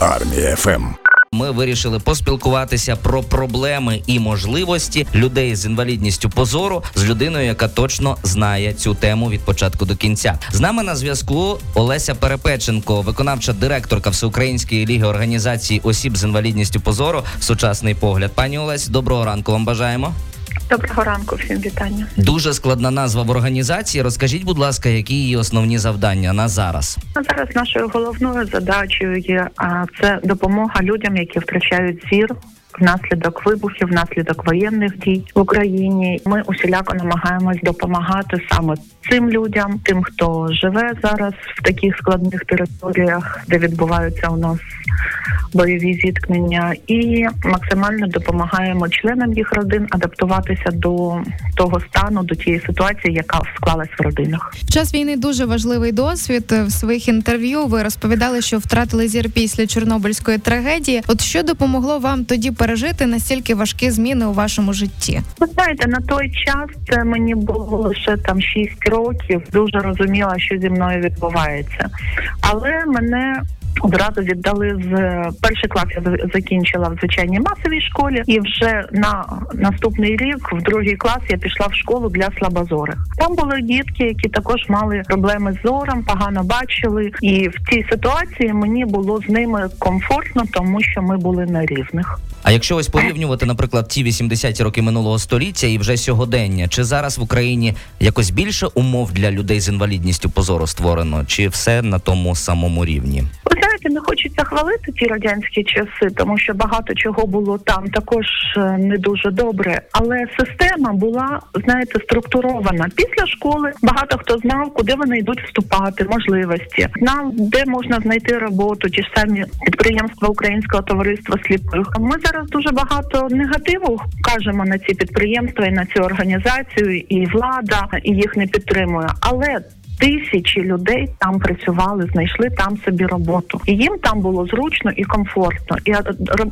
Армія ФМ. Ми вирішили поспілкуватися про проблеми і можливості людей з інвалідністю позору з людиною, яка точно знає цю тему від початку до кінця. З нами на зв'язку Олеся Перепеченко, виконавча директорка Всеукраїнської ліги організації осіб з інвалідністю позору. Сучасний погляд. Пані Олесі, доброго ранку. Вам бажаємо. Доброго ранку, всім вітання. Дуже складна назва в організації. Розкажіть, будь ласка, які її основні завдання на зараз? На зараз нашою головною задачею є а, це допомога людям, які втрачають зір. Внаслідок вибухів, внаслідок воєнних дій в Україні ми усіляко намагаємось допомагати саме цим людям, тим, хто живе зараз в таких складних територіях, де відбуваються у нас бойові зіткнення, і максимально допомагаємо членам їх родин адаптуватися до того стану, до тієї ситуації, яка склалась в родинах. В час війни дуже важливий досвід. В своїх інтерв'ю ви розповідали, що втратили зір після Чорнобильської трагедії. От що допомогло вам тоді пережити настільки важкі зміни у вашому житті? Ви знаєте, на той час це мені було лише там 6 років. Дуже розуміла, що зі мною відбувається, але мене. Одразу віддали з перший клас. Я закінчила в звичайній масовій школі, і вже на наступний рік, в другий клас, я пішла в школу для слабозорих. Там були дітки, які також мали проблеми з зором, погано бачили. І в цій ситуації мені було з ними комфортно, тому що ми були на рівних. А якщо ось порівнювати, наприклад, ті 80-ті роки минулого століття і вже сьогодення, чи зараз в Україні якось більше умов для людей з інвалідністю позору створено, чи все на тому самому рівні? Ви знаєте, не хочеться хвалити ті радянські часи, тому що багато чого було там також е, не дуже добре. Але система була, знаєте, структурована. Після школи багато хто знав, куди вони йдуть вступати, можливості, знав, де можна знайти роботу, ті ж самі підприємства Українського товариства сліпих. Ми зараз дуже багато негативу кажемо на ці підприємства і на цю організацію, і влада і їх не підтримує. Але Тисячі людей там працювали, знайшли там собі роботу, і їм там було зручно і комфортно. І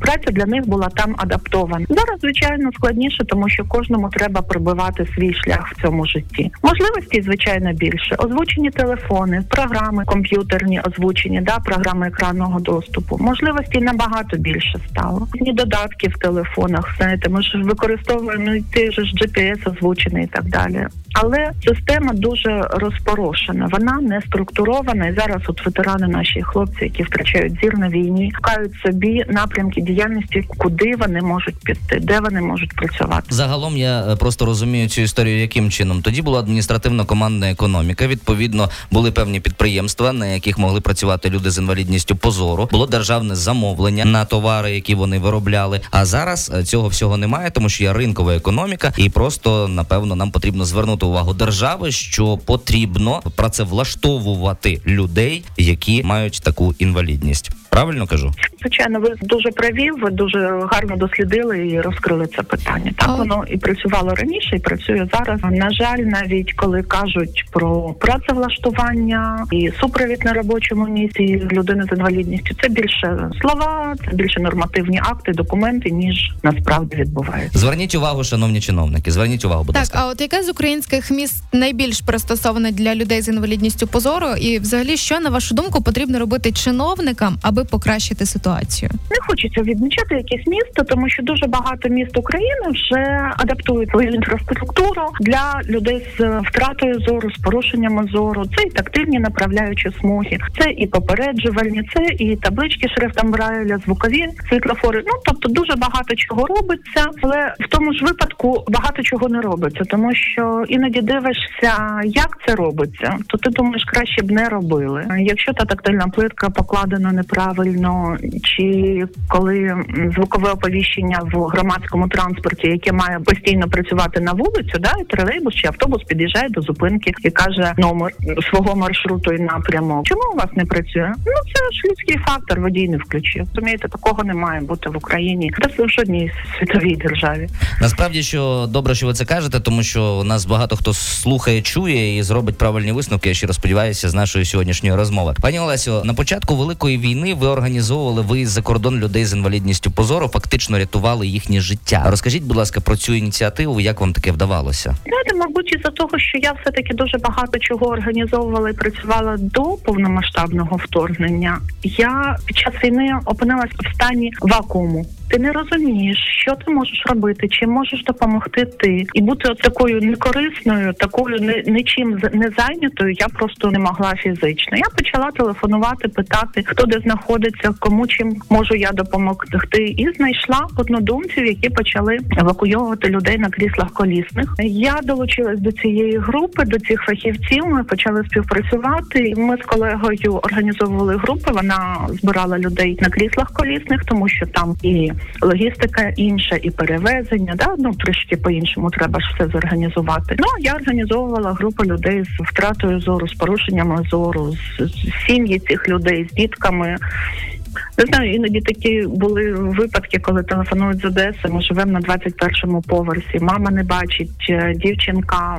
праця для них була там адаптована. Зараз звичайно складніше, тому що кожному треба пробивати свій шлях в цьому житті. Можливості звичайно більше. Озвучені телефони, програми комп'ютерні озвучені, да програми екранного доступу. Можливості набагато більше стало. Ні додатки в телефонах. Знаєте, ми ж використовуємо ну, ти ж GPS озвучений і так далі. Але система дуже розпорошена, вона не структурована. І зараз от ветерани наші хлопці, які втрачають зір на війні, шукають собі напрямки діяльності, куди вони можуть піти, де вони можуть працювати. Загалом я е, просто розумію цю історію, яким чином тоді була адміністративно-командна економіка. Відповідно, були певні підприємства, на яких могли працювати люди з інвалідністю позору. Було державне замовлення на товари, які вони виробляли. А зараз е, цього всього немає, тому що є ринкова економіка, і просто напевно нам потрібно звернути увагу держави, що потрібно працевлаштовувати людей, які мають таку інвалідність. Правильно кажу? Звичайно, ви дуже праві. Ви дуже гарно дослідили і розкрили це питання. Так воно і працювало раніше, і працює зараз. На жаль, навіть коли кажуть про працевлаштування і супровід на робочому місці людини з інвалідністю, це більше слова, це більше нормативні акти, документи ніж насправді відбувається. Зверніть увагу, шановні чиновники. Зверніть увагу, будь так, ласка. А от яке з українських міст найбільш пристосоване для людей з інвалідністю позору? І, взагалі, що на вашу думку потрібно робити чиновникам, аби покращити ситуацію? Не хочеться відмічати якесь місто, тому що дуже багато міст України вже адаптують свою інфраструктуру для людей з втратою зору, з порушеннями зору. Це і тактильні направляючі смуги, це і попереджувальні, це і таблички шрифтом Брайля, звукові світлофори. Ну тобто дуже багато чого робиться, але в тому ж випадку багато чого не робиться, тому що іноді дивишся, як це робиться, то ти думаєш, краще б не робили. Якщо та тактильна плитка покладена неправильно, чи коли звукове оповіщення в громадському транспорті, яке має постійно працювати на вулицю, да і тролейбус чи автобус під'їжджає до зупинки і каже номер свого маршруту і напрямок. Чому у вас не працює? Ну це ж людський фактор, водій не включив. Розумієте, такого не має бути в Україні, та в жодній світовій державі. Насправді, що добре, що ви це кажете, тому що нас багато хто слухає, чує і зробить правильне правильні висновки. Я щиро сподіваюся, з нашої сьогоднішньої розмови. Пані Олесю, на початку великої війни ви організовували виїзд за кордон людей з інвалідністю позору, фактично рятували їхнє життя. Розкажіть, будь ласка, про цю ініціативу. Як вам таке вдавалося? Знаєте, мабуть, із за того, що я все таки дуже багато чого організовувала і працювала до повномасштабного вторгнення. Я під час війни опинилась в стані вакууму. Ти не розумієш, що ти можеш робити, чим можеш допомогти ти, і бути от такою некорисною, такою не нічим не зайнятою. Я просто не могла фізично. Я почала телефонувати, питати, хто де знаходиться, кому чим можу я допомогти, і знайшла однодумців, які почали евакуйовувати людей на кріслах колісних. Я долучилась до цієї групи, до цих фахівців. Ми почали співпрацювати. Ми з колегою організовували групи. Вона збирала людей на кріслах колісних, тому що там і логістика інша, і перевезення. Да, ну трішки по іншому треба ж все зорганізувати. Ну я організовувала групу людей з втратою зору, з порушеннями зору, з, з сім'ї цих людей, з дітками. Не знаю, іноді такі були випадки, коли телефонують з Одеси. Ми живемо на 21-му поверсі. Мама не бачить, е, дівчинка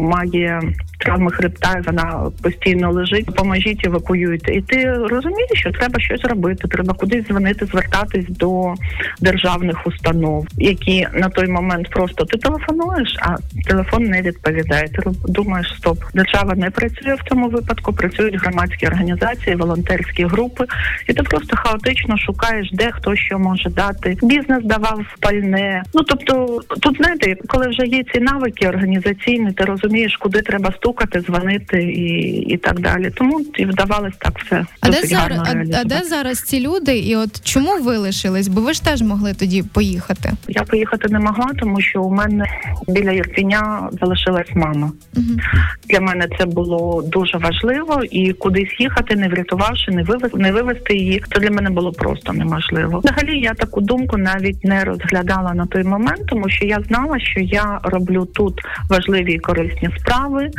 має травми хребта, вона постійно лежить. Поможіть, евакуюйте. І ти розумієш, що треба щось робити. Треба кудись дзвонити, звертатись до державних установ, які на той момент просто ти телефонуєш, а телефон не відповідає. Ти думаєш, стоп, держава не працює в цьому випадку. Працюють громадські організації, волонтерські групи, і ти просто хаотично шукаєш, де хто що може дати. Бізнес давав пальне. Ну тобто, тут знаєте, коли вже є ці навики організаційні, ти розумієш, куди треба стукати, дзвонити і і так далі. Тому і вдавалось так все. А де зараз а, а де зараз ці люди? І от чому ви лишились? Бо ви ж теж могли тоді поїхати? Я поїхати не могла, тому що у мене біля Ірпіня залишилась мама. Угу. Для мене це було дуже важливо, і кудись їхати, не врятувавши, не вивез, не вивезти її. То для мене було просто неможливо. Взагалі я таку думку навіть не розглядала на той момент, тому що я знала, що я роблю тут важливі і корисні справи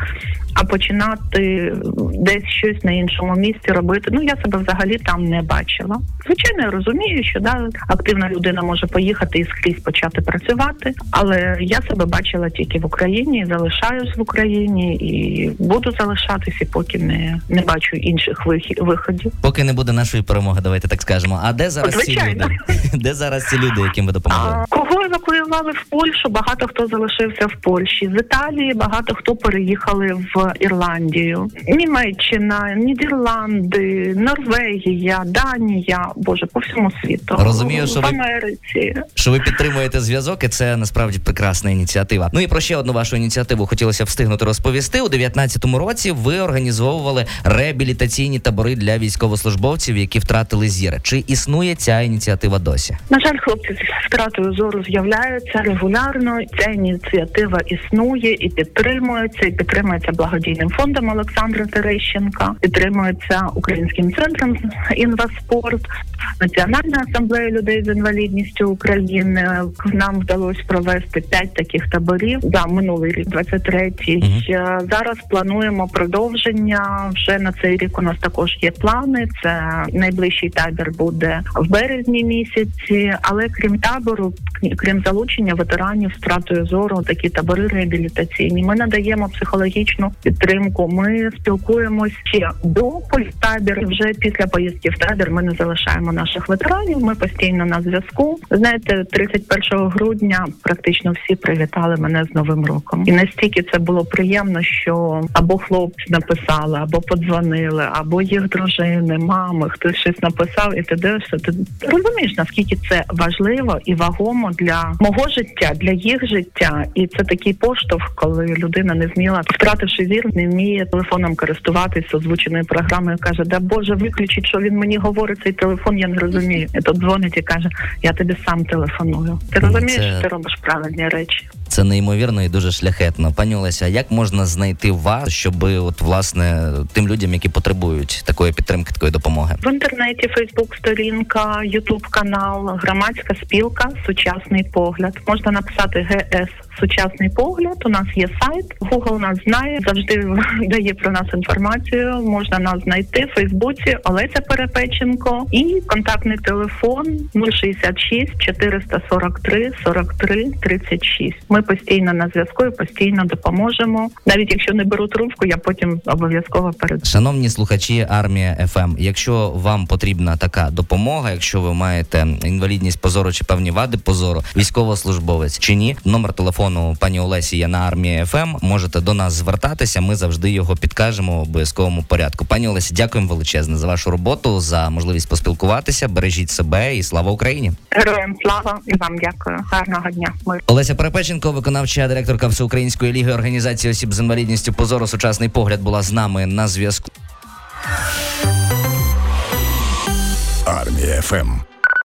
а починати десь щось на іншому місці робити. Ну я себе взагалі там не бачила. Звичайно, я розумію, що да активна людина може поїхати і скрізь почати працювати, але я себе бачила тільки в Україні, залишаюсь в Україні і буду залишатись, і поки не не бачу інших виходів. Поки не буде нашої перемоги, давайте так скажемо. А де зараз Звичайно. ці люди? Де зараз ці люди, яким ви допомогли? Кого евакуювали в Польщу? Багато хто залишився в Польщі з Італії. Багато хто переїхали в Ірландію, Німеччина, Нідерланди, Норвегія, Данія, Боже, по всьому світу. Розумію, що в Америці. Ви, що ви підтримуєте зв'язок, і це насправді прекрасна ініціатива. Ну і про ще одну вашу ініціативу хотілося встигнути розповісти. У 19-му році ви організовували реабілітаційні табори для військовослужбовців, які втратили зір. Чи існує ця ініціатива досі? На жаль, хлопці з втратою зору з'являються регулярно. Ця ініціатива існує і підтримується, і підтримується благодійним фондом Олександра Терещенка, підтримується українським центром інваспорт, Національна асамблея людей з інвалідністю України. Нам вдалося провести п'ять таких таборів за минулий рік, 23-й. Uh-huh. Зараз плануємо продовження. Вже на цей рік у нас також є плани. Це найближчий табір буде в березні місяці. Але крім табору, крім залучення ветеранів з втратою зору, такі табори реабілітаційні. Ми надаємо психологічну підтримку. Ми спілкуємося до політабір. Вже після поїздки в табір ми не залишаємо наших ветеранів. Ми постійно на зв'язку. Знаєте, 31 грудня практично всі привітали мене з новим роком, і настільки це було приємно, що або хлопці написали, або подзвонили, або їх дружини, мами, хтось щось написав, і ти дивишся. Ти розумієш наскільки це важливо і вагомо для мого життя, для їх життя, і це такий поштовх, коли людина не зміла втративши зір, не вміє телефоном користуватися озвученою програмою. каже: Да Боже, виключить, що він мені говорить цей телефон. Я не розумію. І тут дзвонить і каже: Я тобі сам телефоную. Ти ну, розумієш, це... ти робиш правильні речі. Це неймовірно і дуже шляхетно. Пані Олеся, як можна знайти вас, щоб от власне тим людям, які потребують такої підтримки, такої допомоги в інтернеті, Фейсбук, сторінка, Ютуб канал, громадська спілка, сучасний погляд. Можна написати ГС Сучасний погляд. У нас є сайт. Google нас знає, завжди дає про нас інформацію. Можна нас знайти в Фейсбуці Олеся Перепеченко і контактний телефон 066 443 43 36. Ми постійно на зв'язку і постійно допоможемо. Навіть якщо не беру трубку, я потім обов'язково перед. Шановні слухачі армія ФМ, якщо вам потрібна така допомога, якщо ви маєте інвалідність по зору чи певні вади по зору, військовослужбовець чи ні, номер телефону пані Олесі є на армії ФМ. Можете до нас звертатися. Ми завжди його підкажемо в обов'язковому порядку. Пані Олесі, дякуємо величезне за вашу роботу, за можливість поспілкуватися. Бережіть себе і слава Україні. Героям слава і вам дякую. Гарного дня. Мир. Олеся Перепеченко, виконавча директорка Всеукраїнської ліги організації осіб з інвалідністю по зору сучасний погляд була з нами на зв'язку. Армія ФМ.